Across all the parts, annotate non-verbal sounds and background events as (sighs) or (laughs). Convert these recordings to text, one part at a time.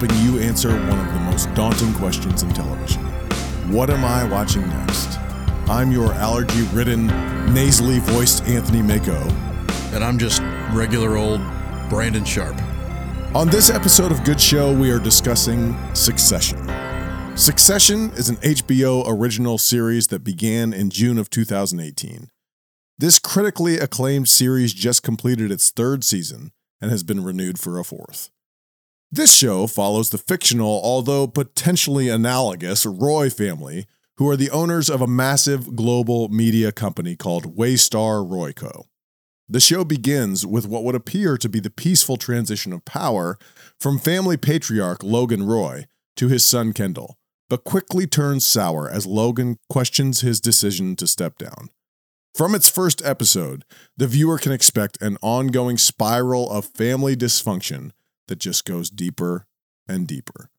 helping you answer one of the most daunting questions in television. What am I watching next? I'm your allergy ridden, nasally voiced Anthony Mako. And I'm just regular old Brandon Sharp. On this episode of Good Show, we are discussing Succession. Succession is an HBO original series that began in June of 2018. This critically acclaimed series just completed its third season and has been renewed for a fourth. This show follows the fictional, although potentially analogous, Roy family, who are the owners of a massive global media company called Waystar Royco. The show begins with what would appear to be the peaceful transition of power from family patriarch Logan Roy to his son Kendall, but quickly turns sour as Logan questions his decision to step down. From its first episode, the viewer can expect an ongoing spiral of family dysfunction that just goes deeper and deeper.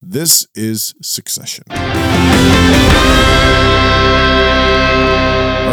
This is Succession. All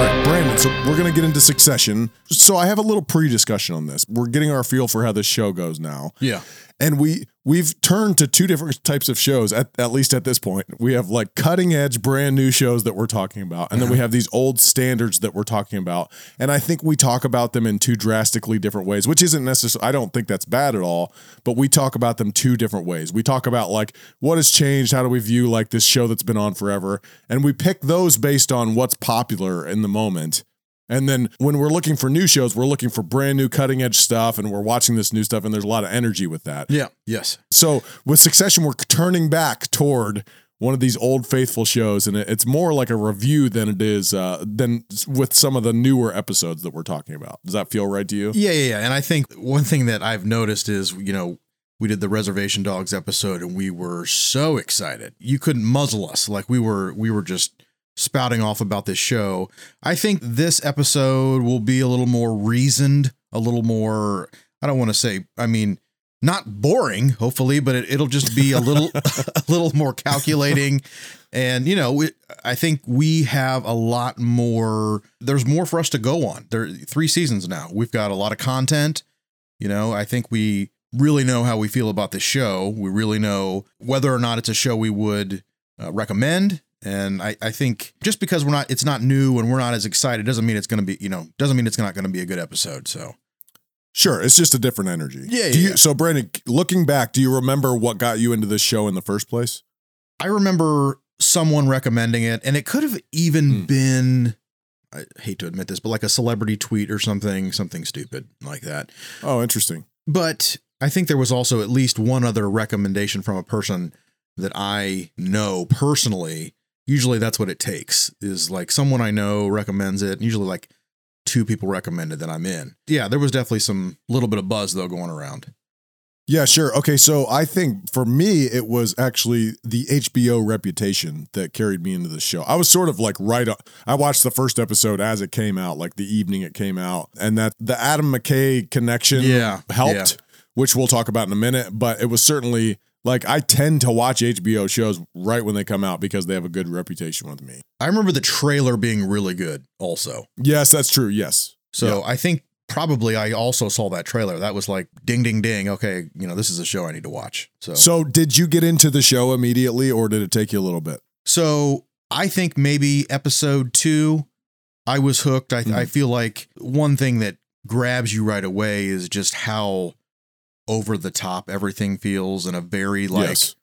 right, Brandon, so we're going to get into Succession. So I have a little pre-discussion on this. We're getting our feel for how this show goes now. Yeah. And we we've turned to two different types of shows at, at least at this point. We have like cutting edge brand new shows that we're talking about and then we uh-huh. have these old standards that we're talking about. And I think we talk about them in two drastically different ways, which isn't necessarily I don't think that's bad at all, but we talk about them two different ways. We talk about like what has changed, how do we view like this show that's been on forever, and we pick those based on what's popular in the moment. And then when we're looking for new shows, we're looking for brand new cutting edge stuff and we're watching this new stuff and there's a lot of energy with that. Yeah. Yes. So with Succession, we're turning back toward one of these old faithful shows, and it's more like a review than it is uh, than with some of the newer episodes that we're talking about. Does that feel right to you? Yeah. Yeah. Yeah. And I think one thing that I've noticed is, you know, we did the Reservation Dogs episode and we were so excited. You couldn't muzzle us. Like we were, we were just spouting off about this show. I think this episode will be a little more reasoned, a little more, I don't want to say, I mean, not boring, hopefully, but it, it'll just be a little, (laughs) (laughs) a little more calculating. And you know, we, I think we have a lot more. There's more for us to go on. There, three seasons now. We've got a lot of content. You know, I think we really know how we feel about the show. We really know whether or not it's a show we would uh, recommend. And I, I think just because we're not, it's not new and we're not as excited doesn't mean it's going to be, you know, doesn't mean it's not going to be a good episode. So Sure, it's just a different energy. Yeah, Do yeah, you, yeah. So, Brandon, looking back, do you remember what got you into this show in the first place? I remember someone recommending it, and it could have even Hmm. been. I hate to admit this, but like a celebrity tweet or something, something stupid like that. Oh, interesting. But I think there was also at least one other recommendation from a person that I know personally. Usually that's what it takes is like someone I know recommends it. Usually like two people recommended that I'm in. Yeah, there was definitely some little bit of buzz though going around. Yeah, sure. Okay, so I think for me, it was actually the HBO reputation that carried me into the show. I was sort of like right up. I watched the first episode as it came out, like the evening it came out, and that the Adam McKay connection Yeah, helped, yeah. which we'll talk about in a minute. But it was certainly like I tend to watch HBO shows right when they come out because they have a good reputation with me. I remember the trailer being really good also. Yes, that's true. Yes. So I think probably I also saw that trailer. That was like ding ding ding. Okay, you know, this is a show I need to watch. So So, did you get into the show immediately, or did it take you a little bit? So I think maybe episode two, I was hooked. I, I Mhm. feel like one thing that grabs you right away is just how over the top everything feels in a very like yes.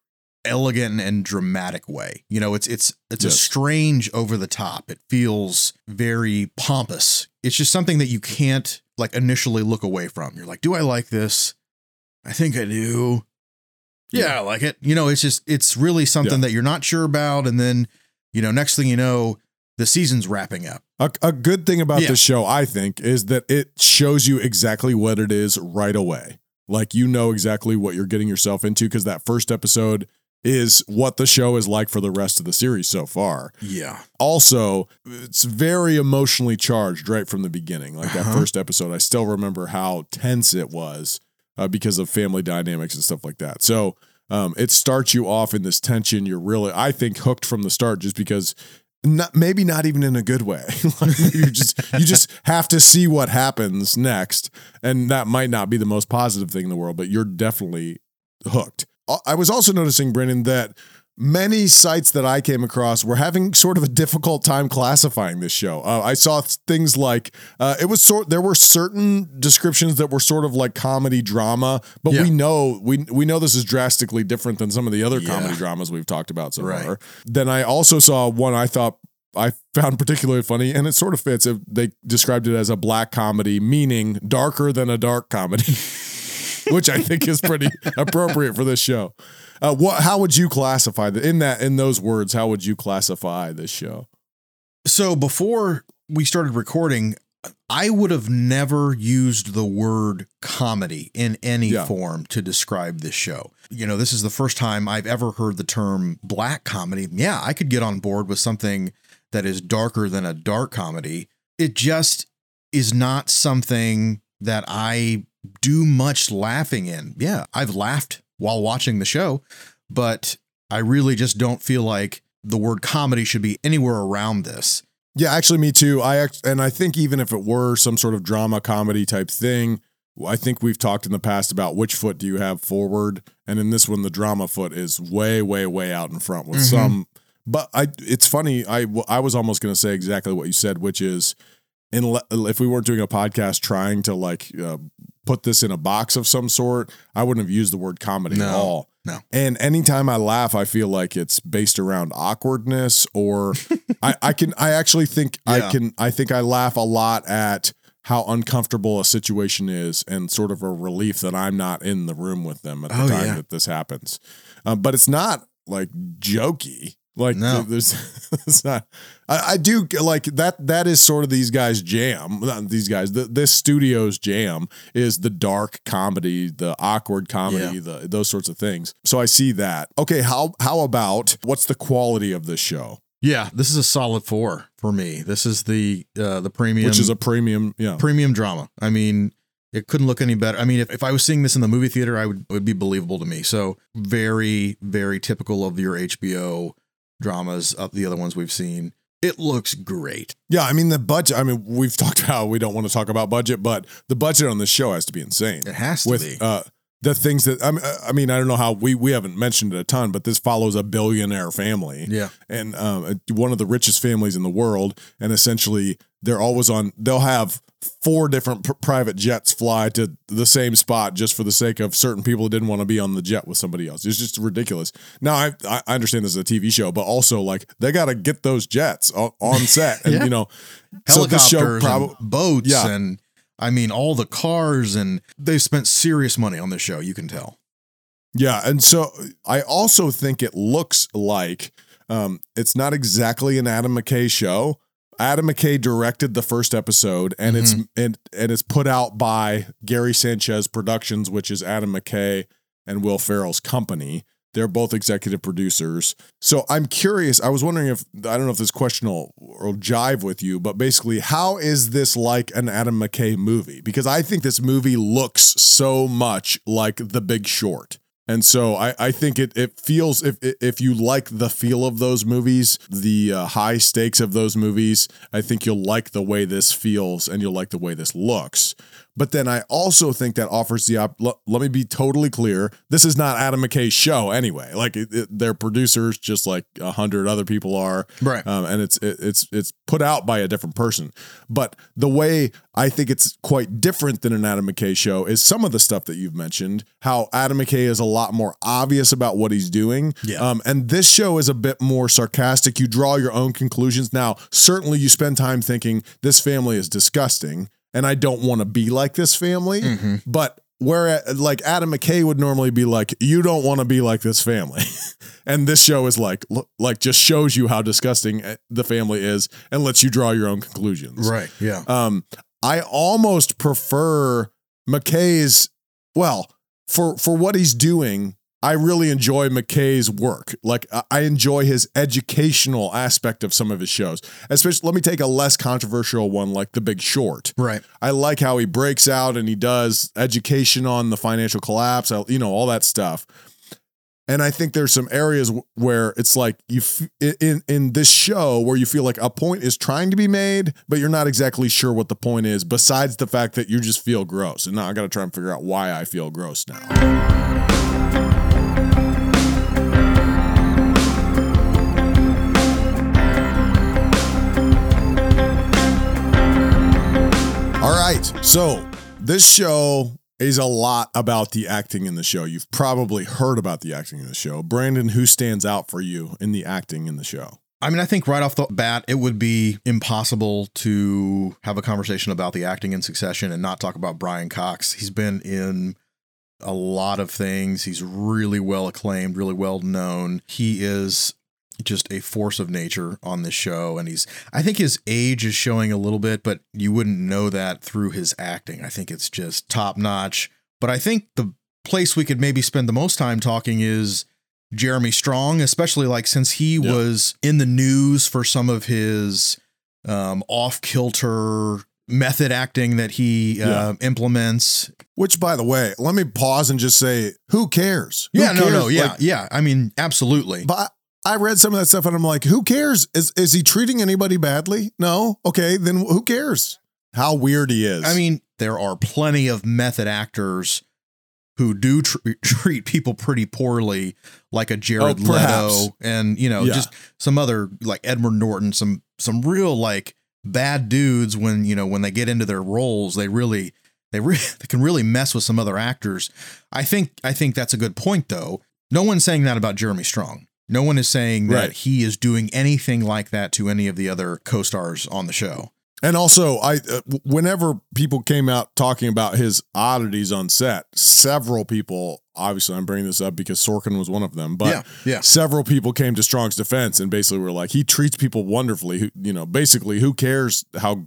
elegant and dramatic way. You know, it's it's it's a strange over the top. It feels very pompous. It's just something that you can't like initially look away from. You're like, do I like this? I think I do. Yeah, I like it. You know, it's just it's really something Yeah. that you're not sure about, and then you know, next thing you know, the season's wrapping up. A, a good thing about Yeah. this show, I think, is that it shows you exactly what it is right away. Like you know exactly what you're getting yourself into because that first episode is what the show is like for the rest of the series so far. Yeah. Also, it's very emotionally charged right from the beginning. Like that Uh-huh. first episode, I still remember how tense it was uh, because of family dynamics and stuff like that. So um, it starts you off in this tension. You're really, I think, hooked from the start just because. Not, maybe not even in a good way. (laughs) like you just you just (laughs) have to see what happens next, And that might not be the most positive thing in the world, but you're definitely hooked. Uh, I was also noticing, Brendan, that many sites that I came across were having sort of a difficult time classifying this show. Uh, I saw things like uh, it was sort. There were certain descriptions that were sort of like comedy drama, but Yeah. we know we we know this is drastically different than some of the other Yeah. comedy dramas we've talked about so Right. far. Then I also saw one I thought. I found particularly funny, and it sort of fits. It- They described it as a black comedy, meaning darker than a dark comedy, (laughs) which I think is pretty (laughs) appropriate for this show. Uh, what? How would you classify the, in that in those words? How would you classify this show? So before we started recording, I would have never used the word comedy in any Yeah. form to describe this show. You know, this is the first time I've ever heard the term black comedy. Yeah, I could get on board with something that is darker than a dark comedy. It just is not something that I do much laughing in. Yeah, I've laughed while watching the show, but I really just don't feel like the word comedy should be anywhere around this. Yeah, actually, me too. I act, and I think even if it were some sort of drama comedy type thing, I think we've talked in the past about which foot do you have forward, and in this one, the drama foot is way, way, way out in front with Mhm. some. But I, it's funny. I I was almost going to say exactly what you said, which is, in if we weren't doing a podcast trying to like uh, put this in a box of some sort, I wouldn't have used the word comedy at all. no. And anytime I laugh, I feel like it's based around awkwardness or (laughs) I, I can I actually think I can I think I laugh a lot at how uncomfortable a situation is and sort of a relief that I'm not in the room with them at the Oh, time yeah. that this happens. Um, but it's not like jokey. Like No. there's (laughs) it's not I, I do like that that is sort of these guys jam not these guys the, this studio's jam is the dark comedy the awkward comedy the those sorts of things so i see that okay how how about what's the quality of this show Yeah, this is a solid four for me. This is the uh, the premium, which is a premium yeah premium drama. I mean, it couldn't look any better. I mean, if, if I was seeing this in the movie theater, I would it would be believable to me. So very very typical of your HBO dramas, of the other ones we've seen. It looks great. yeah i mean the budget i mean we've (laughs) talked about we don't want to talk about budget but the budget on this show has to be insane It has to with be. uh the things that I mean, I mean, I don't know how we we haven't mentioned it a ton, but this follows a billionaire family. yeah, and um, one of the richest families in the world. And essentially, they're always on. They'll have four different pr- private jets fly to the same spot just for the sake of certain people who didn't want to be on the jet with somebody else. It's just ridiculous. Now I I understand this is a TV show, but also like they got to get those jets on, on set, and (laughs) Yeah. you know, helicopters, prob- and boats, Yeah. and I mean all the cars, and they've spent serious money on this show. You can tell. Yeah, and so I also think it looks like um, it's not exactly an Adam McKay show. Adam McKay directed the first episode, and it's and and it's put out by Gary Sanchez Productions, which is Adam McKay and Will Ferrell's company. They're both executive producers. So I'm curious. I was wondering if I don't know if this question will, will jive with you, but basically, how is this like an Adam McKay movie? Because I think this movie looks so much like The Big Short. And so I, I think it it feels if if you like the feel of those movies, the uh, high stakes of those movies, I think you'll like the way this feels and you'll like the way this looks. But then I also think that offers the op- let, let me be totally clear. This is not Adam McKay's show anyway. Like it, it, they're producers, just like a hundred other people are, Right. um, and it's it, it's it's put out by a different person. But the way I think it's quite different than an Adam McKay show is some of the stuff that you've mentioned. How Adam McKay is a lot more obvious about what he's doing, Yeah. um, and this show is a bit more sarcastic. You draw your own conclusions. Now, certainly, you spend time thinking this family is disgusting, and I don't want to be like this family. Mhm. But where like Adam McKay would normally be like, you don't want to be like this family, (laughs) and this show is like, look, like just shows you how disgusting eh, the family is and lets you draw your own conclusions. Right. Yeah. Um, I almost prefer McKay's. Well, for for what he's doing, I really enjoy McKay's work. Like I- enjoy his educational aspect of some of his shows. Especially, let me take a less controversial one, like The Big Short. Right. I like how he breaks out and he does education on the financial collapse, uh, you know, all that stuff. And I think there's some areas where it's like you f- in in this show where you feel like a point is trying to be made, but you're not exactly sure what the point is. Besides the fact that you just feel gross, and now I got to try and figure out why I feel gross now. All right. So this show is a lot about the acting in the show. You've probably heard about the acting in the show. Brandon, who stands out for you in the acting in the show? I mean, I think right off the bat, it would be impossible to have a conversation about the acting in Succession and not talk about Brian Cox. He's been in a lot of things. He's really well acclaimed, really well known. He is just a force of nature on this show. And he's, I think his age is showing a little bit, but you wouldn't know that through his acting. I think it's just top notch. But I think the place we could maybe spend the most time talking is Jeremy Strong, especially like since he Yeah. was in the news for some of his um, off kilter method acting that he Yeah. uh, implements. Which, by the way, let me pause and just say, who cares? Who Yeah, no, no, yeah, Like, yeah. I mean, absolutely. but I read some of that stuff and I'm like, who cares? Is is he treating anybody badly? No. Okay, then who cares? How weird he is. I mean, there are plenty of method actors who do tr- (laughs) treat people pretty poorly, like a Jared Oh. Leto, and you know, Yeah. just some other like Edward Norton, some some real like bad dudes. When you know when they get into their roles, they really they re- (laughs) they can really mess with some other actors. I think I think that's a good point, though. No one's saying that about Jeremy Strong. No one is saying that Right. he is doing anything like that to any of the other co-stars on the show. And also, I uh, whenever people came out talking about his oddities on set, several people, obviously, I'm bringing this up because Sorkin was one of them, but yeah, yeah. several people came to Strong's defense and basically were like, he treats people wonderfully. Who, you know, basically, who cares how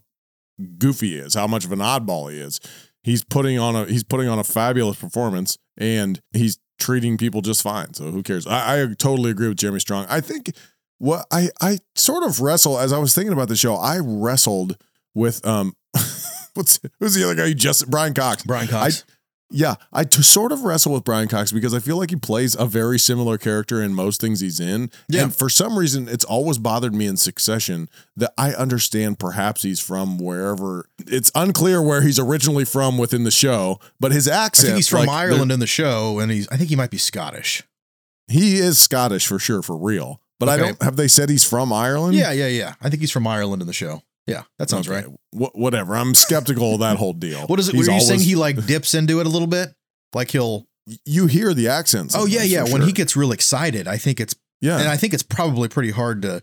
goofy he is, how much of an oddball he is? He's putting on a he's putting on a fabulous performance, and he's treating people just fine. So who cares? I, I totally agree with Jeremy Strong. I think what I I sort of wrestle as I was thinking about the show. I wrestled with um, (laughs) what's who's the other guy? You just Brian Cox. Brian Cox. Yeah, I t- sort of wrestle with Brian Cox because I feel like he plays a very similar character in most things he's in. Yeah. And for some reason, it's always bothered me in Succession that I understand perhaps he's from wherever. It's unclear where he's originally from within the show, but his I accent. think he's from like, Ireland in the show, and he's I think he might be Scottish. He is Scottish for sure, for real. But I don't. Have they said he's from Ireland? Yeah, yeah, yeah. I think he's from Ireland in the show. Yeah, that sounds Okay, right. wh- whatever. I'm skeptical of that whole deal. (laughs) What is it? He's were you saying he like dips into it a little bit? Like he'll You hear the accents. Oh yeah, yeah. When sure. he gets real excited, I think it's yeah, and I think it's probably pretty hard to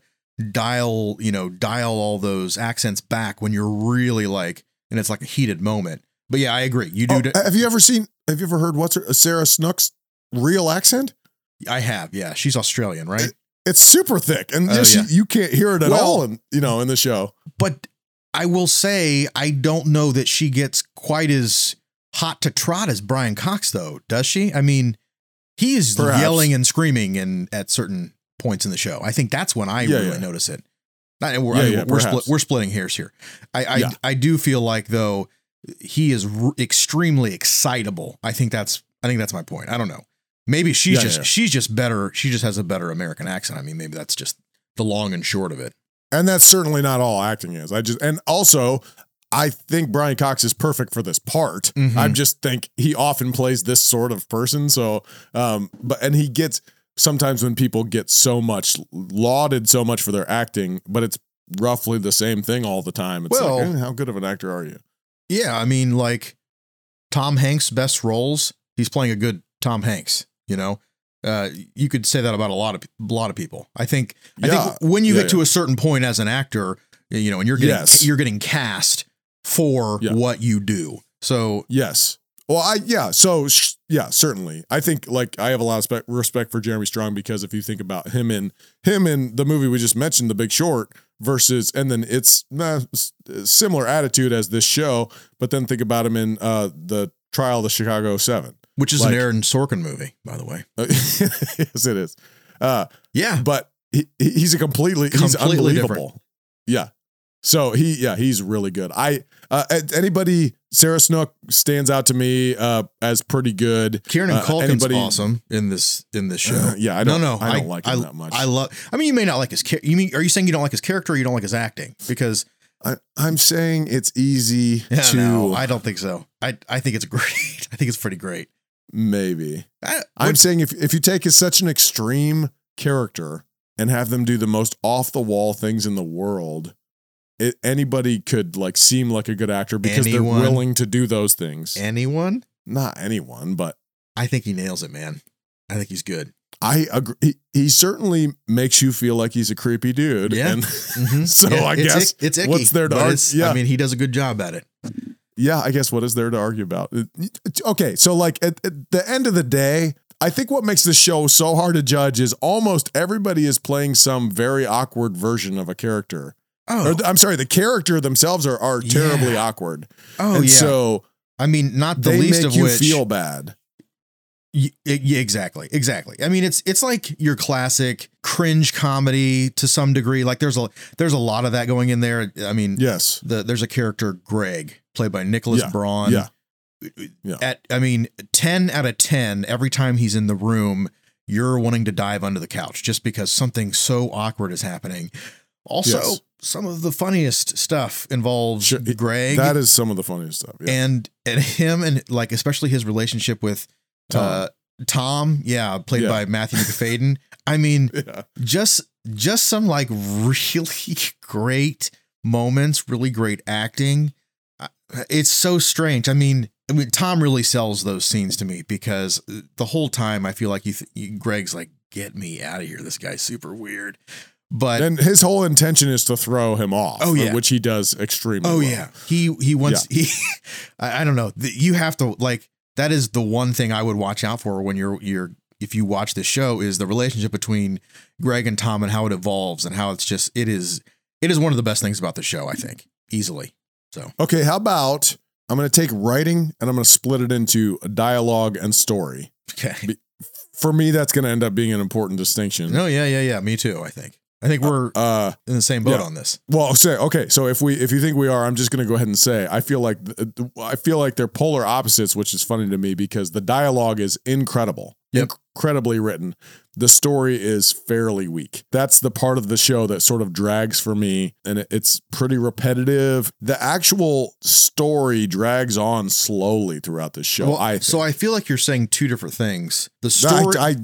dial, you know, dial all those accents back when you're really like and it's like a heated moment. But yeah, I agree. You do Oh, have you ever seen? Have you ever heard what's her Sarah Snook's real accent? I have. Yeah, she's Australian, right? Eh, It's super thick, and Oh, yeah. you, you can't hear it at Well- all. In, you know, in the show. but I will say I don't know that she gets quite as hot to trot as Brian Cox, though, does she? I mean, he is Perhaps. yelling and screaming and at certain points in the show. I think that's when I Yeah, really yeah. notice it. Not- we're, Yeah, I yeah, we're, split, we're splitting hairs here. I I, Yeah. I do feel like though he is r- extremely excitable. I think that's I think that's my point. I don't know. Maybe she's Yeah, just yeah. she's just better. She just has a better American accent. I mean, maybe that's just the long and short of it. And that's certainly not all acting is. I just and also I think Brian Cox is perfect for this part. Mhm. I just think he often plays this sort of person. So um but and he gets sometimes when people get so much lauded so much for their acting, but it's roughly the same thing all the time. It's Well- like, eh, how good of an actor are you? Yeah, I mean, like Tom Hanks' best roles, he's playing a good Tom Hanks. You know, uh, you could say that about a lot of a lot of people. I think. I think when you Yeah, get to a certain point as an actor, you know, and you're getting Yes. you're getting cast for Yeah. what you do. So Yes. Well, I yeah. So sh- yeah, certainly. I think like I have a lot of spe- respect for Jeremy Strong because if you think about him in him in the movie we just mentioned, The Big Short, versus and then it's nah, similar attitude as this show, but then think about him in uh the Trial of the Chicago Seven. Which is Like- an Aaron Sorkin movie, by the way. (laughs) Yes, it is. Uh, Yeah, but he, he- he's a completely he's Completely unbelievable. Yeah. So he yeah he's really good. I uh, anybody Sarah Snook stands out to me uh, as pretty good. Kieran Uh, Culkin's anybody- awesome in this in this show. Uh, yeah, I don't- no, I don't like him that much. I love. I mean, you may not like his. You mean? Are you saying you don't like his character? or You don't like his acting? Because I, I'm saying it's easy yeah, to no, I don't think so. I I think it's (laughs) great. I think it's pretty great. Maybe. I, I'm what- saying if if you take as such an extreme character and have them do the most off the wall things in the world, it, anybody could like seem like a good actor because Anyone. they're willing to do those things. anyone. Not anyone, but I think he nails it, man. I think he's good. I agree. He, he certainly makes you feel like he's a creepy dude. Yeah. And (laughs) Mhm. so Yeah, I it's guess ick- it's icky, what's there to argue? Yeah. I mean, he does a good job at it. Yeah, I guess what is there to argue about? It- Okay, so like at, at the end of the day, I think what makes this show so hard to judge is almost everybody is playing some very awkward version of a character. Oh, Or I'm sorry, the character themselves are are terribly Yeah. awkward. oh and yeah. so I mean, not the they least make of you which. feel bad. Yeah, exactly, exactly. I mean, it's it's like your classic cringe comedy to some degree. Like there's a there's a lot of that going in there. I mean, Yes. the there's a character Greg played by Nicholas Yeah, Braun. yeah, yeah. At I mean, ten out of ten every time he's in the room, you're wanting to dive under the couch just because something so awkward is happening. Also, Yes. some of the funniest stuff involves Sure, Greg That is some of the funniest stuff. Yeah. and and him and like especially his relationship with Tom. uh Tom, yeah, played Yeah. by Matthew Macfadyen. I mean, (laughs) yeah. just just some like really (laughs) great moments, really great acting. It's so strange. I mean, I mean, Tom really sells those scenes to me because the whole time I feel like you, th- you Greg's like, "Get me out of here! This guy's super weird." But And his whole intention is to throw him off. Oh, yeah. which he does extremely. Oh well. yeah, he he wants he. (laughs) I, I don't know. You have to like that is the one thing I would watch out for when you're you're if you watch this show is the relationship between Greg and Tom and how it evolves and how it's just it is it is one of the best things about the show I think easily. So Okay, how about I'm going to take writing and I'm going to split it into a dialogue and story. okay. For me, that's going to end up being an important distinction. No, yeah, yeah, yeah. Me too. I think. I think we're Uh, in the same boat yeah. on this. well, say okay. So if we if you think we are, I'm just going to go ahead and say I feel like I feel like they're polar opposites, which is funny to me because the dialogue is incredible, Yep. incredibly written. The story is fairly weak. That's the part of the show that sort of drags for me, and it- it's pretty repetitive. The actual story drags on slowly throughout the show. Well, I so. I feel like you're saying two different things. The story. I I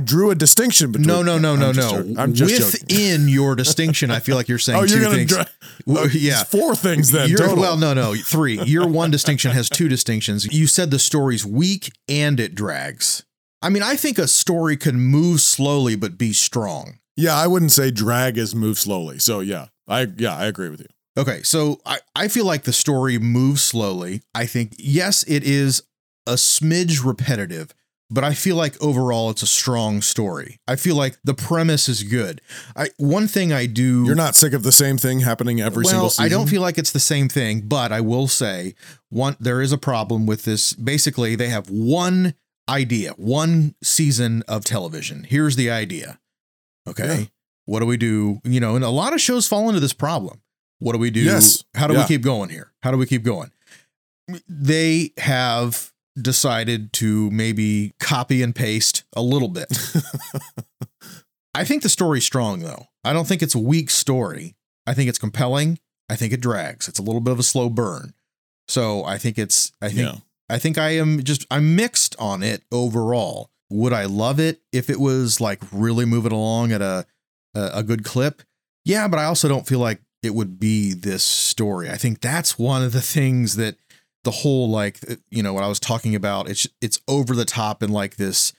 drew a distinction between. no, no, no, no, no. I'm just joking. Within your distinction, I feel like you're saying (laughs) Oh, you're two gonna things. dra- Well, uh, It's yeah. four things then. Your- total. well, no, no, three. Your one distinction has two distinctions. You said the story's weak and it drags. I mean, I think a story can move slowly but be strong. Yeah, I wouldn't say drag is move slowly. So yeah, I yeah, I agree with you. Okay, so I, I feel like the story moves slowly. I think, yes, it is a smidge repetitive, but I feel like overall it's a strong story. I feel like the premise is good. I one thing I do You're not sick of the same thing happening every well, single season. I don't feel like it's the same thing, but I will say one there is a problem with this. Basically, they have one idea, one season of television. Here's the idea. Okay. Yeah. What do we do? You know, and a lot of shows fall into this problem. What do we do? Yes. How do Yeah. we keep going here? How do we keep going? They have decided to maybe copy and paste a little bit. (laughs) I think the story's strong though. I don't think it's a weak story. I think it's compelling. I think it drags. It's a little bit of a slow burn. So I think it's I think Yeah. I think I am just I'm mixed on it overall. Would I love it if it was like really moving along at a a, a good clip? Yeah, but I also don't feel like it would be this story. I think that's one of the things that the whole like uh, you know what I was talking about. It's it's over the top in like this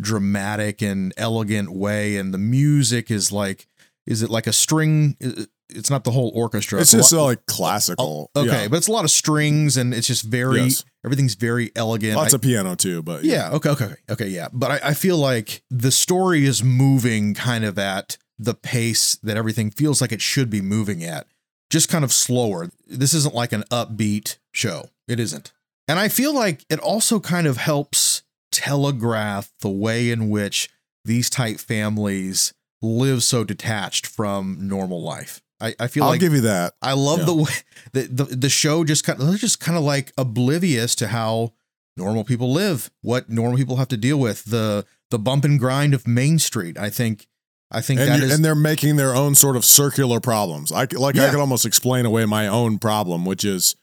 dramatic and elegant way, and the music is like is it like a string? uh, It's not the whole orchestra. It's a just lot- uh, like classical. Okay, Yeah. but it's a lot of strings and it's just very Yes. everything's very elegant. lots I- of piano too. But yeah, okay, okay, okay, yeah. But I, I feel like the story is moving kind of at the pace that everything feels like it should be moving at, just kind of slower. This isn't like an upbeat show. It isn't. And I feel like it also kind of helps telegraph the way in which these type families live so detached from normal life. I, I feel I'll like give you that. I love yeah. the way (laughs) the, the the show just kind of they're just kind of like oblivious to how normal people live, what normal people have to deal with, the the bump and grind of Main Street. I think I think And, that is and they're making their own sort of circular problems. I c- like I Yeah. could almost explain away my own problem, which is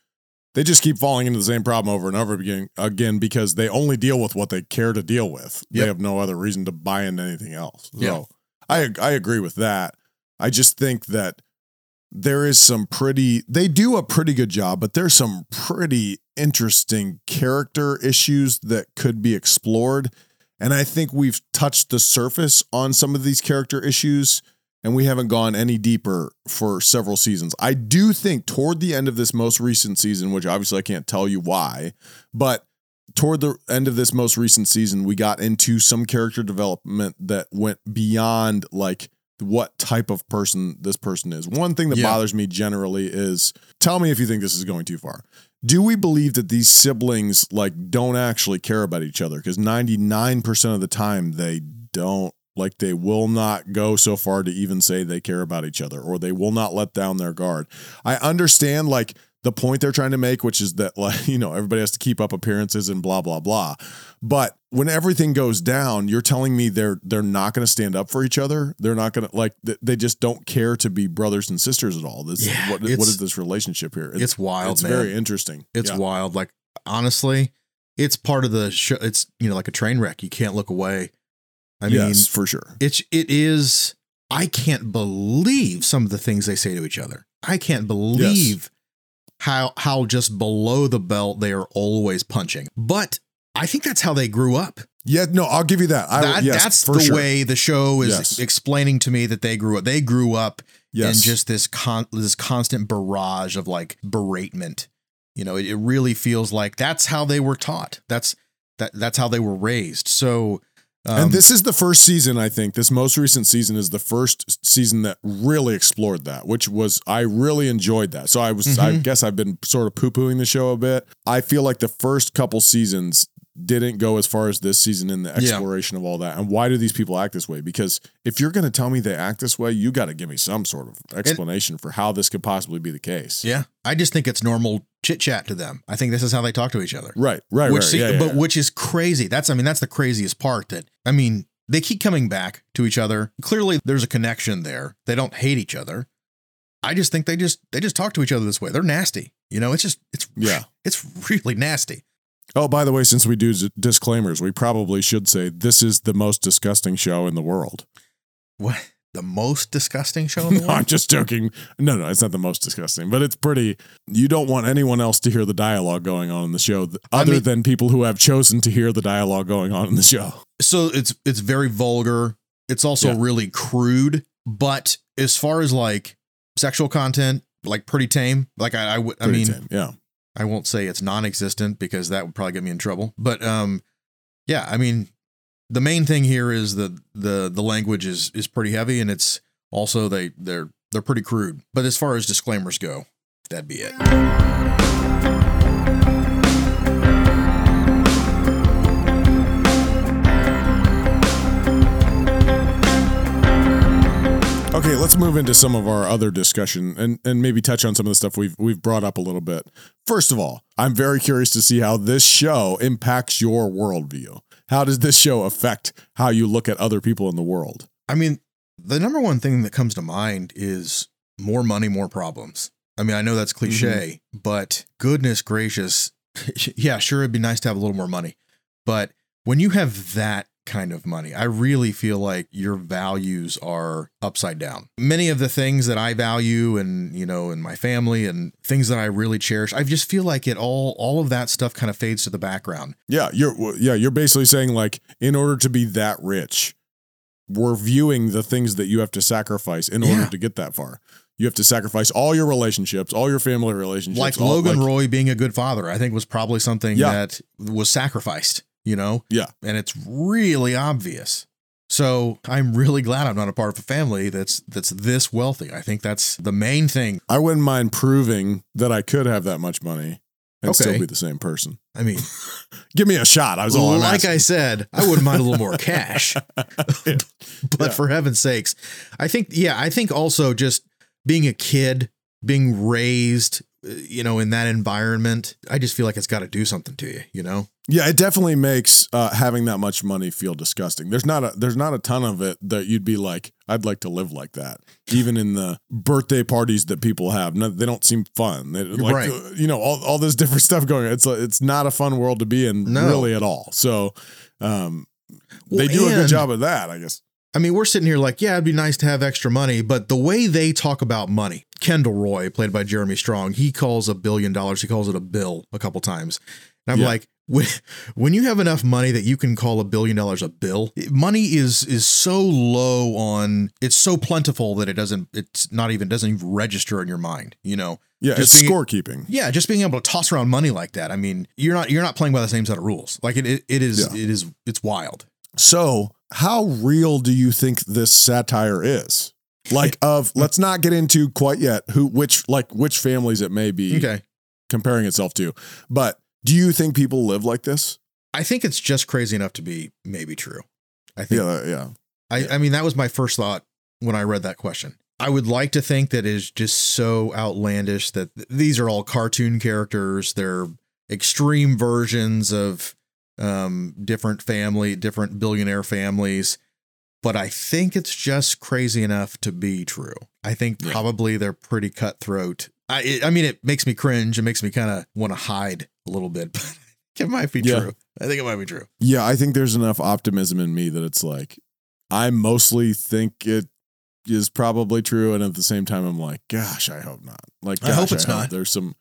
they just keep falling into the same problem over and over again, again because they only deal with what they care to deal with. They have no other reason to buy into anything else. So Yeah. I I agree with that. I just think that there is some pretty they do a pretty good job, but there's some pretty interesting character issues that could be explored. And I think we've touched the surface on some of these character issues and we haven't gone any deeper for several seasons. I do think toward the end of this most recent season, which obviously I can't tell you why, but toward the end of this most recent season, we got into some character development that went beyond like what type of person this person is. One thing that Yeah. bothers me generally is tell me if you think this is going too far. Do we believe that these siblings like don't actually care about each other? Because 99% of the time they don't. Like they will not go so far to even say they care about each other or they will not let down their guard. I understand like the point they're trying to make, which is that (laughs) like, you know, everybody has to keep up appearances and blah, blah, blah. But when everything goes down, you're telling me they're they're not going to stand up for each other. They're not going to like they just don't care to be brothers and sisters at all. This Yeah, what, what it's- is this relationship here? it's wild, It's man. very interesting. It's Yeah. wild. Like honestly, it's part of the show. It's you know like a train wreck. You can't look away. I mean, yes, for sure. it's it is. I can't believe some of the things they say to each other. I can't believe how how just below the belt they are always punching. But I think that's how they grew up. Yeah, no, I'll give you that. I, That- yes, that's the sure. way the show is Yes. explaining to me that they grew up. They grew up Yes. and just this con this constant barrage of like beratement. You know, it, it really feels like that's how they were taught. That's that that's how they were raised. So um, and this is the first season, I think. This most recent season is the first season that really explored that, which was I really enjoyed that. So I was I Mhm. guess I've been sort of poo-pooing the show a bit. I feel like the first couple seasons didn't go as far as this season in the Yeah. exploration of all that. And why do these people act this way? Because if you're going to tell me they act this way, you got to give me some sort of explanation for how this could possibly be the case. yeah, I just think it's normal chit chat to them. I think this is how they talk to each other. Right, right, which right. see- yeah, but yeah. which is crazy. That's I mean that's the craziest part. That I mean they keep coming back to each other. Clearly, there's a connection there. They don't hate each other. I just think they just they just talk to each other this way. They're nasty. You know, it's just it's Yeah. it's really nasty. Oh, by the way, since we do disclaimers, we probably should say this is the most disgusting show in the world. What the most disgusting show in (laughs) the No. I'm just joking. No, no, it's not the most disgusting, but it's pretty. You don't want anyone else to hear the dialogue going on in the show, th- I other mean- than people who have chosen to hear the dialogue going on in the show. so it's it's very vulgar. It's also Yeah. really crude. But as far as like sexual content, like pretty tame. Like I I, would- I mean tame, yeah. I won't say it's non-existent because that would probably get me in trouble. But um, yeah, I mean, the main thing here is that the the language is is pretty heavy, and it's also they they're they're pretty crude. But as far as disclaimers go, that'd be it. Okay, let's move into some of our other discussion and and maybe touch on some of the stuff we've we've brought up a little bit. First of all, I'm very curious to see how this show impacts your worldview. How does this show affect how you look at other people in the world? I mean, the number one thing that comes to mind is more money, more problems. I mean, I know that's mm-hmm. cliche, but goodness gracious, (laughs) yeah, sure, it'd be nice to have a little more money. But when you have that kind of money, I really feel like your values are upside down. Many of the things that I value and, you know, in my family and things that I really cherish, I just feel like it all all of that stuff kind of fades to the background. Yeah, you're yeah, you're basically saying like in order to be that rich, we're viewing the things that you have to sacrifice in order Yeah. to get that far. You have to sacrifice all your relationships, all your family relationships. like all- Logan like- Roy being a good father, I think was probably something Yeah. that was sacrificed, you know? Yeah. And it's really obvious. So I'm really glad I'm not a part of a family that's that's this wealthy. I think that's the main thing. I wouldn't mind proving that I could have that much money and still be the same person. I mean, (laughs) Give me a shot. I was all like. I said, I wouldn't mind a little more cash. (laughs) Yeah. but Yeah. for heaven's sakes, I think yeah, I think also just being a kid, being raised, you know, in that environment, I just feel like it's got to do something to you, you know? Yeah, it definitely makes uh, having that much money feel disgusting. There's not a there's not a ton of it that you'd be like, I'd like to live like that. Even in the birthday parties that people have, no, they don't seem fun. They, like Right. uh, you know, all, all this different (laughs) stuff going. on. It's a- it's not a fun world to be in, No. really at all. So, um, Well, they do a good job of that, I guess. I mean, we're sitting here like, yeah, it'd be nice to have extra money, but the way they talk about money, Kendall Roy, played by Jeremy Strong, he calls a billion dollars, he calls it a bill a couple times. And I'm Yeah. like, when, (laughs) when you have enough money that you can call a billion dollars a bill, money is is so low on it's so plentiful that it doesn't it's not even doesn't even register in your mind, you know. Yeah, Just it's being- scorekeeping. Yeah, just being able to toss around money like that. I mean, you're not you're not playing by the same set of rules. Like it it, it is Yeah. it is it's wild. So, how real do you think this satire is? Like (laughs) of let's not get into quite yet who which like which families it may be Okay. comparing itself to. But do you think people live like this? I think it's just crazy enough to be maybe true. I think Yeah, yeah. I, I mean that was my first thought when I read that question. I would like to think that it is just so outlandish that th- these are all cartoon characters. They're extreme versions of um, different family, different billionaire families. But I think it's just crazy enough to be true. I think Yeah. probably they're pretty cutthroat. I it, I mean, it makes me cringe. It makes me kind of want to hide a little bit, (laughs) but it might be Yeah. true. I think it might be true. Yeah, I think there's enough optimism in me that it's like I mostly think it is probably true, and at the same time, I'm like, gosh, I hope not. Like, I hope gosh, it's not. There's some,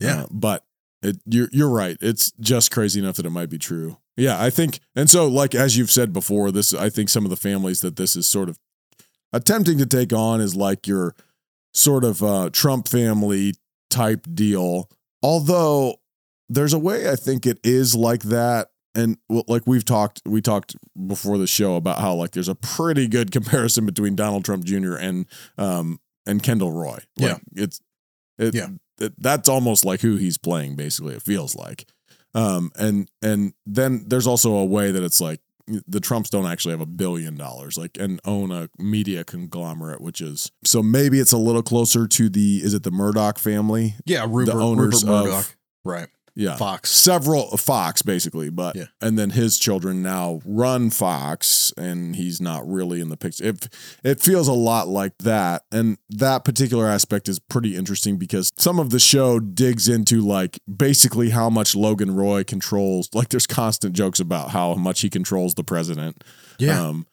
Yeah. uh, but it, you're you're right. It's just crazy enough that it might be true. Yeah, I think, and so like as you've said before, this I think some of the families that this is sort of attempting to take on is like your sort of uh, Trump family type deal. Although there's a way I think it is like that. And well, like we've talked, we talked before the show about how like there's a pretty good (laughs) comparison between Donald Trump Jr. and um and Kendall Roy. Like, Yeah. it's it, Yeah. It- that's almost like who he's playing. Basically, it feels like. Um, and and then there's also a way that it's like the Trumps don't actually have a billion dollars, like and own a media conglomerate, which is so maybe it's a little closer to the is it the Murdoch family? Yeah, Rupert, owners Rupert of- right. Yeah, Fox. several Fox basically, but Yeah. and then his children now run Fox, and he's not really in the picture. It it feels a lot like that, and that particular aspect is pretty interesting because some of the show digs into like basically how much Logan Roy controls. Like, there's constant jokes about how much he controls the president. Yeah. Um,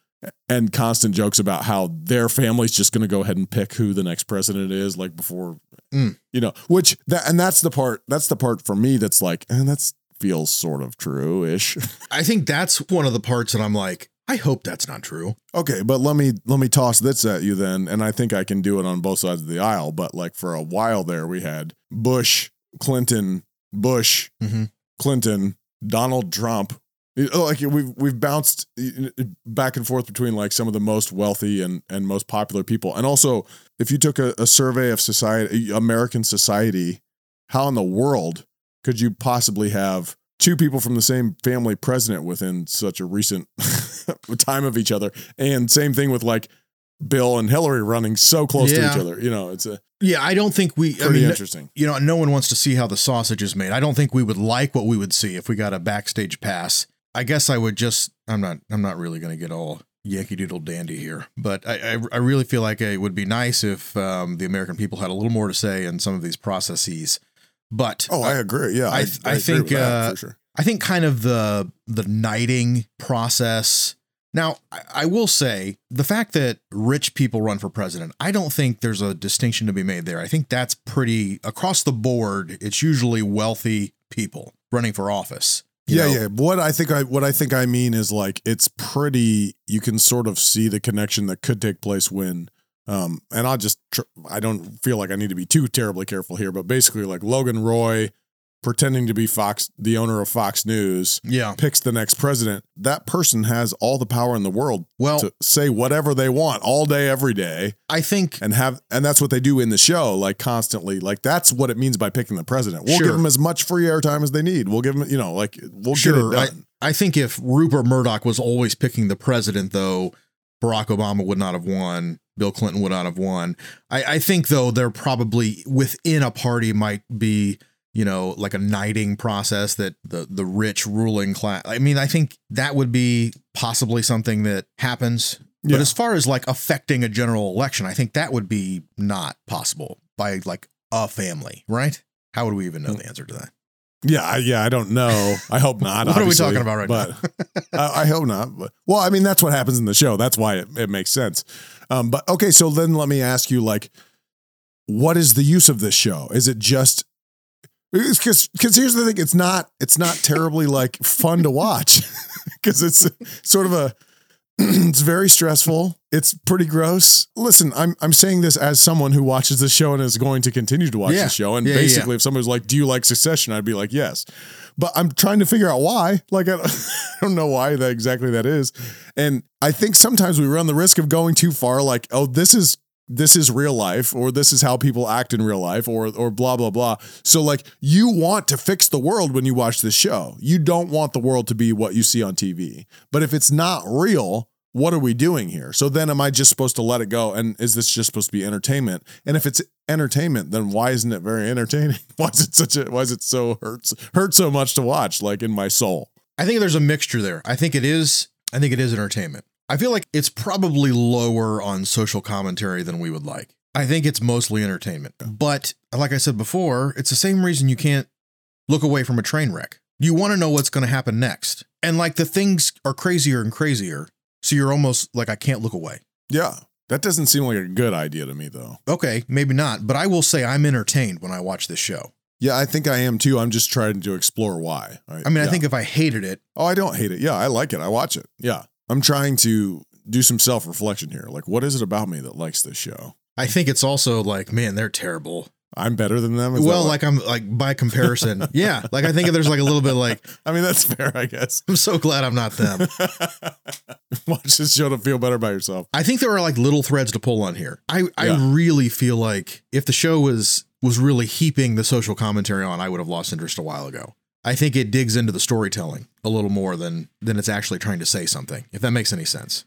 and constant jokes about how their family's just going to go ahead and pick who the next president is, like before, Mm. you know. Which that and that's the part. That's the part for me that's like, and that's feels sort of true ish. (laughs) I think that's one of the parts that I'm like, I hope that's not true. okay, but let me let me toss this at you then, and I think I can do it on both sides of the aisle. But like for a while there, we had Bush, Clinton, Bush, Mhm. Clinton, Donald Trump. Like we've we've bounced back and forth between like some of the most wealthy and and most popular people, and also if you took a, a survey of society, American society, how in the world could you possibly have two people from the same family president within such a recent (laughs) time of each other? And same thing with like Bill and Hillary running so close to each other. You know, it's a Yeah, I don't think we. I pretty mean, interesting. you know, no one wants to see how the sausage is made. I don't think we would like what we would see if we got a backstage pass. I guess I would just. I'm not. I'm not really going to get all Yankee Doodle dandy here, but I, I, I really feel like it would be nice if um, the American people had a little more to say in some of these processes. But Oh, I agree. Yeah, I- I, I think, uh, sure. I think kind of the the knighting process. Now, I, I will say the fact that rich people run for president, I don't think there's a distinction to be made there. I think that's pretty across the board. It's usually wealthy people running for office. Yeah, know? yeah. What I think I what I think I mean is like it's pretty. You can sort of see the connection that could take place when. Um, and I'll just tr- I don't feel like I need to be too terribly careful here, but basically like Logan Roy pretending to be Fox, the owner of Fox News, Yeah. picks the next president. That person has all the power in the world Well, to say whatever they want all day, every day, I think and have and that's what they do in the show, like constantly. Like that's what it means by picking the president. We'll Sure. give them as much free airtime as they need. We'll give them, you know, like we'll Sure, get it done. I think if Rupert Murdoch was always picking the president, though, Barack Obama would not have won Bill Clinton would not have won. I, I think though they're probably within a party might be you know like a knighting process that the the rich ruling class. I mean I think that would be possibly something that happens. Yeah. But as far as like affecting a general election, I think that would be not possible by like a family, right? How would we even know the answer to that? Yeah, I- yeah, I don't know. I hope (laughs) not. What are we talking about right but (laughs) I, I hope not. But well, I mean, that's what happens in the show. That's why it, it makes sense. Um, but okay, so then let me ask you, like, what is the use of this show? Is it just because because here's the thing, it's not it's not terribly like fun to watch (laughs) because it's sort of a (clears throat) it's very stressful. It's pretty gross. Listen, I'm I'm saying this as someone who watches the show and is going to continue to watch Yeah. the show. And Yeah, yeah, yeah. basically, if somebody was like, "Do you like Succession?" I'd be like, "Yes." But I'm trying to figure out why. Like, I (laughs) I don't know why that exactly that is. And I think sometimes we run the risk of going too far. Like, oh, this is this is real life, or this is how people act in real life, or or blah blah blah. So like, you want to fix the world when you watch this show. You don't want the world to be what you see on TV. But if it's not real, what are we doing here? So then am I just supposed to let it go? And is this just supposed to be entertainment? And if it's entertainment, then why isn't it very entertaining? (laughs) Why is it such a why is it so hurts hurt so much to watch, like in my soul? I think there's a mixture there. I think it is. I think it is entertainment. I feel like it's probably lower on social commentary than we would like. I think it's mostly entertainment. But like I said before, it's the same reason you can't look away from a train wreck. You want to know what's going to happen next. And like the things are crazier and crazier. So you're almost like, I can't look away. Yeah. That doesn't seem like a good idea to me though. Okay, maybe not. But I will say I'm entertained when I watch this show. Yeah, I think I am too. I'm just trying to explore why. I mean, I think if I hated it, Oh, I don't hate it. Yeah, I like it. I watch it. Yeah. I'm trying to do some self reflection here. Like, what is it about me that likes this show? I think it's also like, man, they're terrible. I'm better than them. Is well, like I'm like by comparison, (laughs) yeah. Like I think there's like a little bit like (laughs) I mean, that's fair, I guess. I'm so glad I'm not them. (laughs) Watch this show to feel better about yourself. I think there are like little threads to pull on here. I I really feel like if the show was was really heaping the social commentary on, I would have lost interest a while ago. I think it digs into the storytelling a little more than than it's actually trying to say something. If that makes any sense.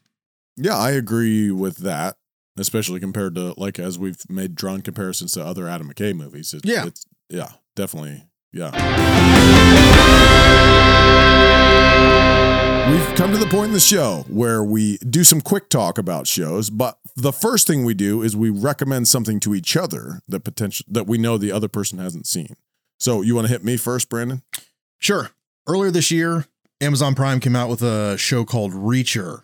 Yeah, I agree with that, especially compared to like as we've made drawn comparisons to other Adam McKay movies. It, Yeah. it's, yeah, definitely, yeah. We've come to the point in the show where we do some quick talk about shows, but the first thing we do is we recommend something to each other that potential that we know the other person hasn't seen. So you want to hit me first, Brandon? Sure. Earlier this year, Amazon Prime came out with a show called Reacher,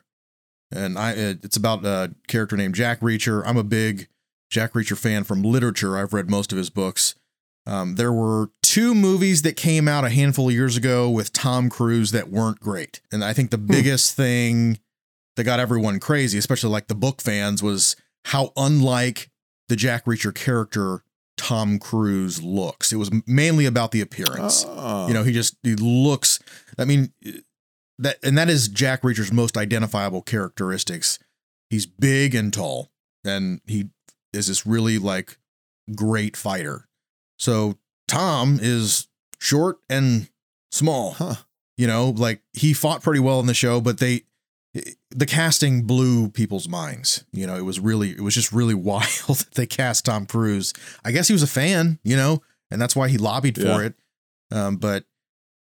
and I it's about a character named Jack Reacher. I'm a big Jack Reacher fan from literature. I've read most of his books. Um, there were two movies that came out a handful of years ago with Tom Cruise that weren't great, and I think the biggest thing that got everyone crazy, especially like the book fans, was how unlike the Jack Reacher character Tom Cruise looks. It was mainly about the appearance. Oh. You know, he just he looks. I mean, that and that is Jack Reacher's most identifiable characteristics. He's big and tall, and he is this really like great fighter. So Tom is short and small. Huh. You know, like he fought pretty well in the show, but they the casting blew people's minds. You know, it was really it was just really (laughs) wild that they cast Tom Cruise. I guess he was a fan, you know, and that's why he lobbied Yeah. for it. Um, but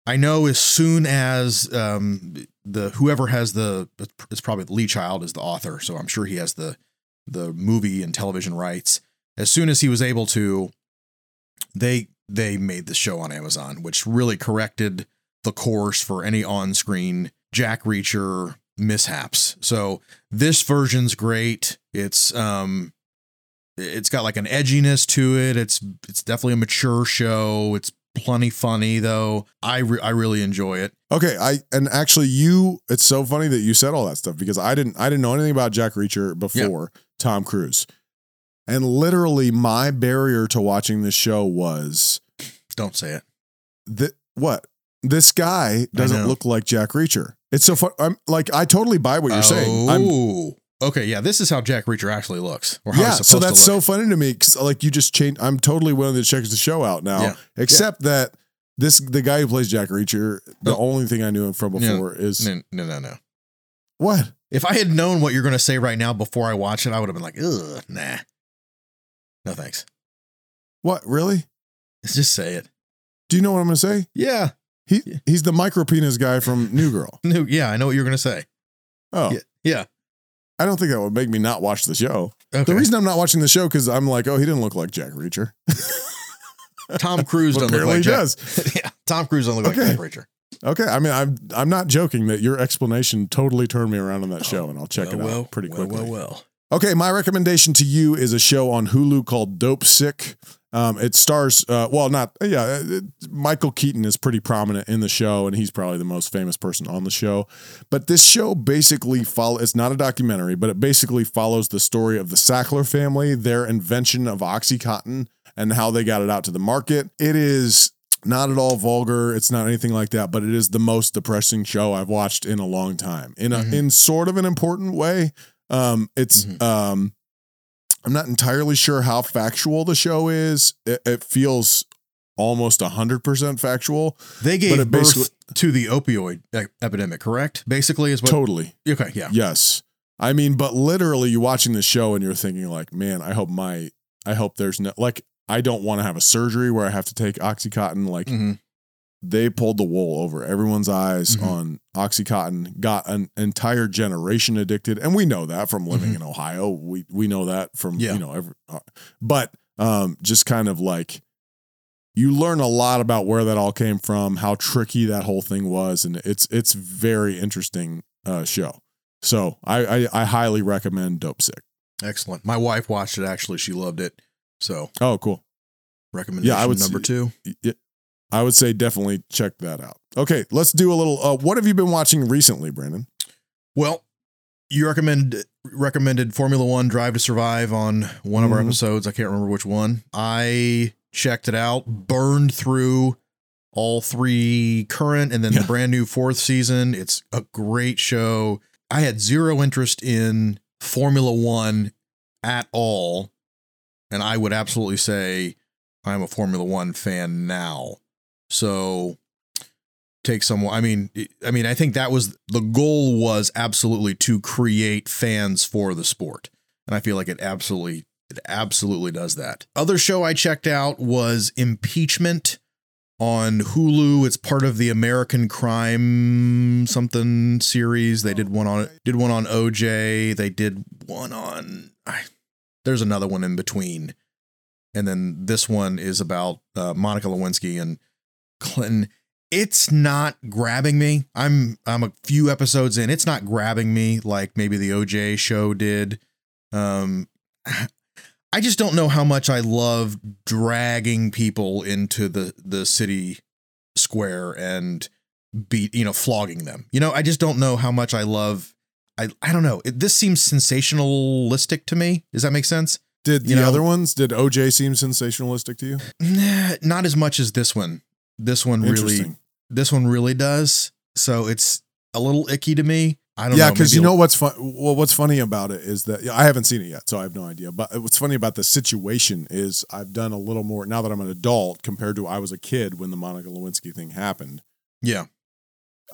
I know as soon as um, the whoever has the it's probably Lee Child is the author, so I'm sure he has the the movie and television rights. As soon as he was able to, they they made the show on Amazon, which really corrected the course for any on-screen Jack Reacher mishaps. So this version's great. It's um it's got like an edginess to it. It's it's definitely a mature show. It's plenty funny though. I re- I really enjoy it. Okay, I and actually you it's so funny that you said all that stuff because I didn't I didn't know anything about Jack Reacher before Tom Cruise. And literally my barrier to watching this show was Don't say it. that what? This guy doesn't look like Jack Reacher. It's so fun. I'm like I totally buy what you're saying. I'm Oh. Okay, yeah, this is how Jack Reacher actually looks. Or how yeah, so that's so funny to me because like you just changed. I'm totally willing to check the show out now. Yeah. Except that this the guy who plays Jack Reacher. The No. only thing I knew him from Yeah. before is No, no, no, no. what? If I had known what you're going to say right now before I watched it, I would have been like, ugh, nah. No thanks. What really? Let's just say it. Do you know what I'm going to say? Yeah. He Yeah. he's the micro penis guy from (laughs) New Girl. No, yeah, I know what you're going to say. Oh, Yeah. Yeah. I don't think that would make me not watch the show. Okay. The reason I'm not watching the show because I'm like, oh, he didn't look like Jack Reacher. (laughs) (laughs) Tom Cruise doesn't look like he Jack. does. yeah. Tom Cruise doesn't look Okay. like Jack Reacher. Okay, I mean, I'm I'm not joking that your explanation totally turned me around on that show, oh, and I'll check it out pretty quickly. well. Well, well, Okay, my recommendation to you is a show on Hulu called Dopesick. Um, it stars, uh, well, not yeah. It, Michael Keaton is pretty prominent in the show, and he's probably the most famous person on the show. But this show basically follow. It's not a documentary, but it basically follows the story of the Sackler family, their invention of OxyContin, and how they got it out to the market. It is not at all vulgar. It's not anything like that, but it is the most depressing show I've watched in a long time. In a Mhm. in sort of an important way. Um, it's Mhm. um, I'm not entirely sure how factual the show is. It, it feels almost hundred percent factual. They gave birth to the opioid e- epidemic, correct? Basically, is what. Totally, okay, yeah. yes. I mean, but literally, you're watching the show and you're thinking like, man, I hope my, I hope there's no like, I don't want to have a surgery where I have to take OxyContin. Like, Mhm. They pulled the wool over everyone's eyes Mhm. on OxyContin, got an entire generation addicted, and we know that from living Mhm. in Ohio. We we know that from Yeah. you know every, uh, but um, just kind of like you learn a lot about where that all came from, how tricky that whole thing was, and it's it's very interesting uh, show. So I, I I highly recommend Dopesick. Excellent. My wife watched it. Actually, she loved it. So Oh, cool. recommendation i would number two. Yeah, I would say definitely check that out. Okay, let's do a little. Uh, what have you been watching recently, Brandon? Well, you recommend recommended Formula One Drive to Survive on one of our Mhm. episodes. I can't remember which one. I checked it out, burned through all three current and then Yeah. the brand new fourth season. It's a great show. I had zero interest in Formula One at all. And I would absolutely say I'm a Formula One fan now. So take someone i mean i mean i think that was the goal was absolutely to create fans for the sport. And i feel like it absolutely it absolutely does that. Other show i checked out was impeachment on hulu. It's part of the american crime something series. They did one on did one on oj they did one on I, there's another one in between. And then this one is about uh, monica lewinsky and clinton it's not grabbing me. I'm I'm a few episodes in. It's not grabbing me like maybe the OJ show did. Um (sighs) I just don't know how much I love dragging people into the the city square and beat, you know, flogging them. You know, I just don't know how much I love I I don't know. It, this seems sensationalistic to me. Does that make sense? Did the You know- other ones? Did OJ seem sensationalistic to you? Nah, not as much as this one. This one really this one really does. So it's a little icky to me. I don't yeah, because you know what's fun. Well, what's funny about it is that I haven't seen it yet, so I have no idea. But what's funny about the situation is I've done a little more now that I'm an adult compared to I was a kid when the Monica Lewinsky thing happened. Yeah.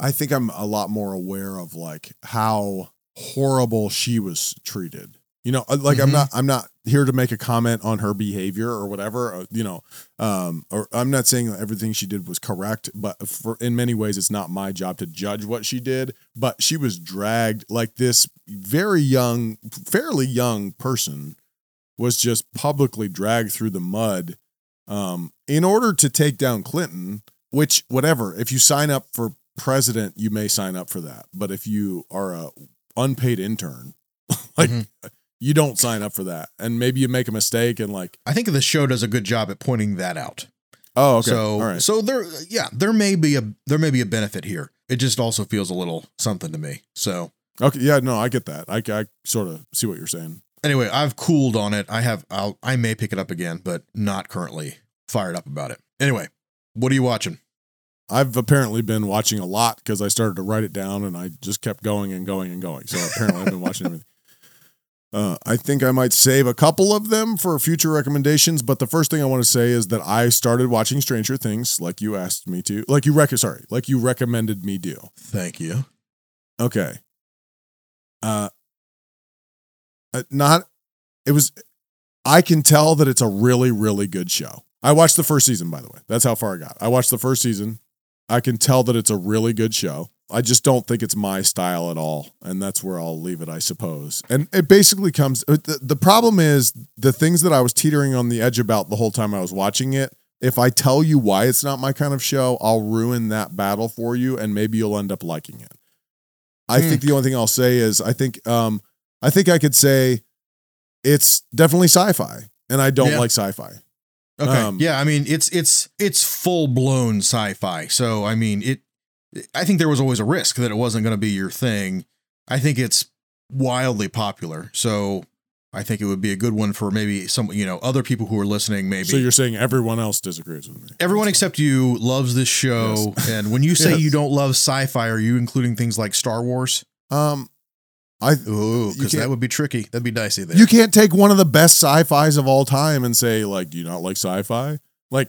I think I'm a lot more aware of like how horrible she was treated. You know, uh, like I'm Mhm. not I'm not here to make a comment on her behavior or whatever. uh, You know, um, or I'm not saying that everything she did was correct, but for in many ways, it's not my job to judge what she did. But she was dragged like this very young, fairly young person was just publicly dragged through the mud um, in order to take down Clinton. Which, whatever, if you sign up for president, you may sign up for that. But if you are a unpaid intern, (laughs) like Mhm. You don't sign up for that, and maybe you make a mistake and like, I think the show does a good job at pointing that out. oh, okay, So right, so there yeah, there may be a there may be a benefit here. It just also feels a little something to me. So okay, yeah, no, I get that. I, I sort of see what you're saying. anyway, I've cooled on it. I have I'll I may pick it up again, but not currently fired up about it. Anyway, what are you watching? I've apparently been watching a lot because I started to write it down and I just kept going and going and going. So apparently I've been watching everything. (laughs) Uh, I think I might save a couple of them for future recommendations, but the first thing I want to say is that I started watching Stranger Things, like you asked me to, like you rec- sorry, like you recommended me do. Thank you. Okay. uh, uh, not it was. I can tell that it's a really really good show. I watched the first season, by the way. That's how far I got. I watched the first season. I can tell that it's a really good show. I just don't think it's my style at all, and that's where I'll leave it, I suppose. And it basically comes. uh, The, the problem is the things that I was teetering on the edge about the whole time I was watching it. If I tell you why it's not my kind of show, I'll ruin that battle for you, and maybe you'll end up liking it. I Hmm. think the only thing I'll say is I think um I think I could say it's definitely sci-fi, and I don't Yeah. like sci-fi. Okay. Um, yeah, I mean it's it's it's full blown sci-fi. So I mean it I think there was always a risk that it wasn't going to be your thing. I think it's wildly popular. So I think it would be a good one for maybe some you know other people who are listening maybe. So you're saying everyone else disagrees with me? Everyone except you loves this show. (laughs) And when you say Yes. you don't love sci-fi, are you including things like Star Wars? um, I because that would be tricky. That'd be dicey there. you can't take one of the best sci-fis of all time and say like, do you not like sci-fi? Like,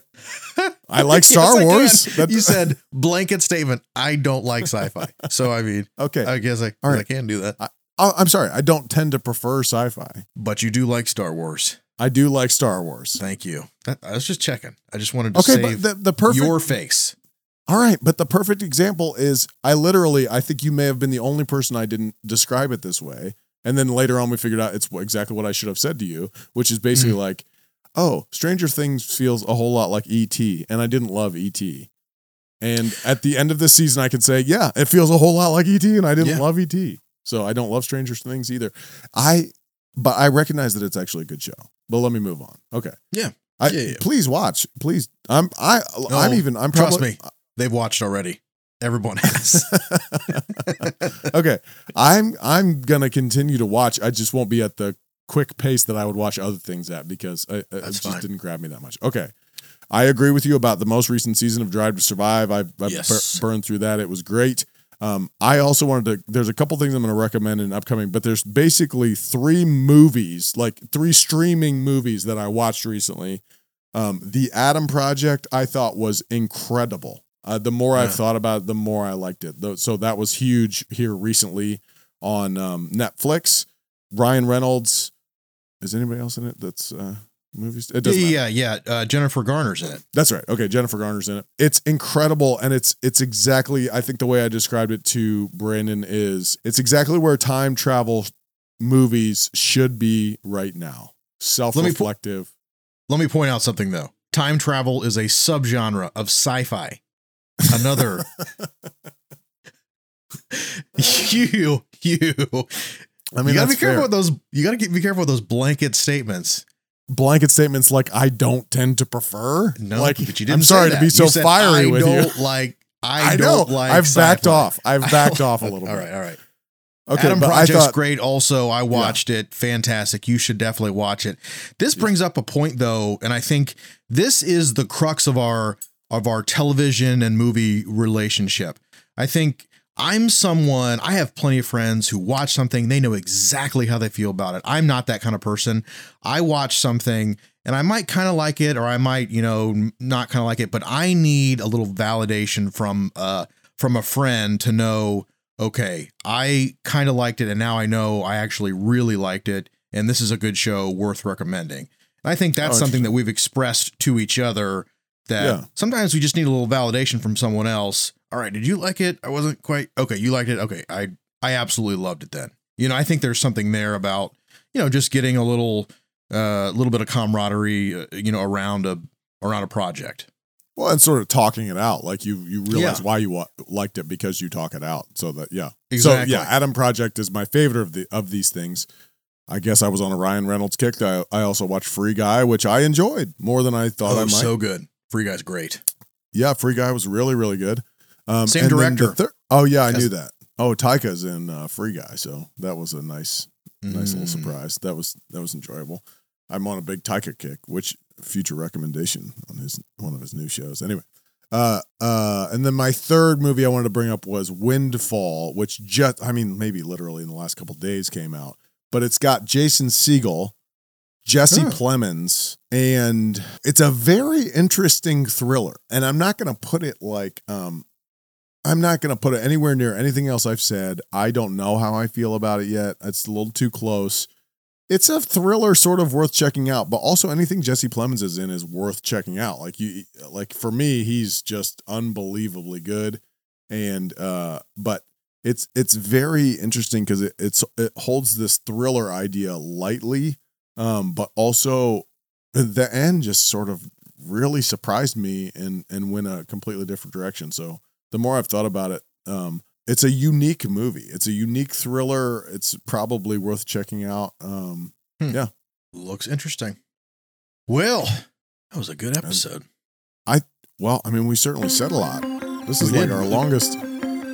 (laughs) I like (laughs) Star Yes, Wars. (laughs) That- you said blanket statement. I don't like sci-fi. So I mean, (laughs) okay. I guess I, All right. I can do that. I, I'm sorry. I don't tend to prefer sci-fi. But you do like Star Wars. I do like Star Wars. Thank you. I was just checking. I just wanted to Okay, save but the, the perfect. your face. all right, but the perfect example is I literally. I think you may have been the only person I didn't describe it this way, and then later on we figured out it's exactly what I should have said to you, which is basically Mm-hmm. like, oh, Stranger Things feels a whole lot like ET, and I didn't love ET. And at the end of this season, I can say, yeah, it feels a whole lot like ET, and I didn't Yeah. love ET. So I don't love Stranger Things either. I, but I recognize that it's actually a good show. But let me move on. Okay. Yeah. I, Yeah, yeah. Please watch. Please. I'm. I. I'm even. I'm trust probably, me. They've watched already. Everyone (laughs) has. okay. I'm. I'm gonna continue to watch. I just won't be at the quick pace that I would watch other things at because I, I- it just fine. didn't grab me that much. Okay. I agree with you about the most recent season of Drive to Survive. I've, I've Yes. bur- burned through that. It was great. Um, I also wanted to. There's a couple things I'm going to recommend in upcoming, but there's basically three movies, like three streaming movies that I watched recently. Um, the Adam Project I thought was incredible. Uh, the more I've thought about it, the more I liked it. So that was huge here recently on um, Netflix. Ryan Reynolds. Is anybody else in it? That's uh, movies. It yeah, doesn't matter. yeah, yeah. Uh, Jennifer Garner's in it. That's right. Okay, Jennifer Garner's in it. It's incredible, and it's it's exactly. I think the way I described it to Brandon is it's exactly where time travel movies should be right now. Self-reflective. Let me point out something though. Time travel is a subgenre of sci-fi. Another (laughs) (laughs) you you I mean, you gotta be careful fair. with those you gotta be careful with those blanket statements. blanket statements like I don't tend to prefer. No, like but you didn't I'm sorry to be so said, fiery I with don't you. like I, (laughs) I know. don't like I've backed sci-fi. off. I've backed off a little All bit. right, all right. Okay, Adam Project's thought great. Also, I watched it. Fantastic. You should definitely watch it. This brings up a point though, and I think this is the crux of our of our television and movie relationship. I think I'm someone, I have plenty of friends who watch something, they know exactly how they feel about it. I'm not that kind of person. I watch something and I might kind of like it or I might, you know, not kind of like it, but I need a little validation from uh from a friend to know okay, I kind of liked it and now I know I actually really liked it and this is a good show worth recommending. And I think that's Oh, something that we've expressed to each other that Yeah. sometimes we just need a little validation from someone else. All right, did you like it? I wasn't quite okay. You liked it? Okay, I I absolutely loved it then. You know, I think there's something there about you know just getting a little uh little bit of camaraderie, uh, you know, around a around a project. well, and sort of talking it out. Like you you realize Yeah. why you wa- liked it because you talk it out. So that yeah. Exactly. So yeah, Adam Project is my favorite of the of these things. I guess I was on a Ryan Reynolds kick. I, I also watched Free Guy, which I enjoyed more than I thought I oh, might. so good. Free guy's great. yeah, Free Guy was really really good. Um, Same and the director. thir- oh yeah, I knew that. Oh, Taika's in uh, Free Guy, so that was a nice nice little Mm. surprise. That was that was enjoyable. I'm on a big Taika kick, which future recommendation on his one of his new shows. Anyway, uh, uh, and then my third movie I wanted to bring up was Windfall, which just I mean maybe literally in the last couple days came out, but it's got Jason Segel, Jesse Oh. Plemons, and it's a very interesting thriller. And I'm not going to put it like um I'm not going to put it anywhere near anything else I've said. I don't know how I feel about it yet. It's a little too close. It's a thriller, sort of worth checking out, but also anything Jesse Plemons is in is worth checking out. Like you, like for me, he's just unbelievably good, and uh, but it's it's very interesting because it it's it holds this thriller idea lightly, um, but also the end just sort of really surprised me and and went a completely different direction. So the more I've thought about it, um, it's a unique movie. It's a unique thriller. It's probably worth checking out. Um, Hmm. yeah, Looks interesting. Well, that was a good episode. I well, I mean, we certainly said a lot. This is We like did. our longest.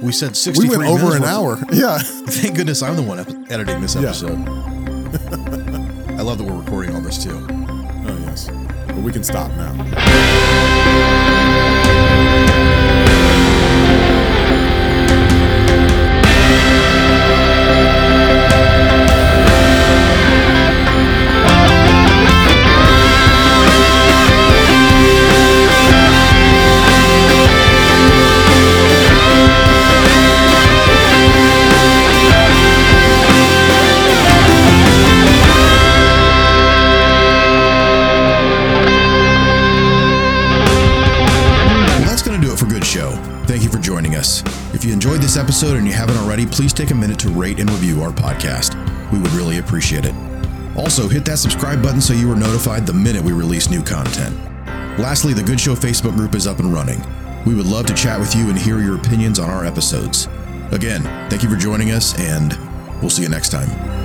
We said sixty. We 63 went over an hour. (laughs) Yeah. Thank goodness I'm the one editing this Yeah. episode. (laughs) I love that we're recording all this too. Oh yes, but we can stop now. Episode and you haven't already, please take a minute to rate and review our podcast. We would really appreciate it. Also, hit that subscribe button so you are notified the minute we release new content. Lastly, the Good Show Facebook group is up and running. We would love to chat with you and hear your opinions on our episodes. Again, thank you for joining us, and we'll see you next time.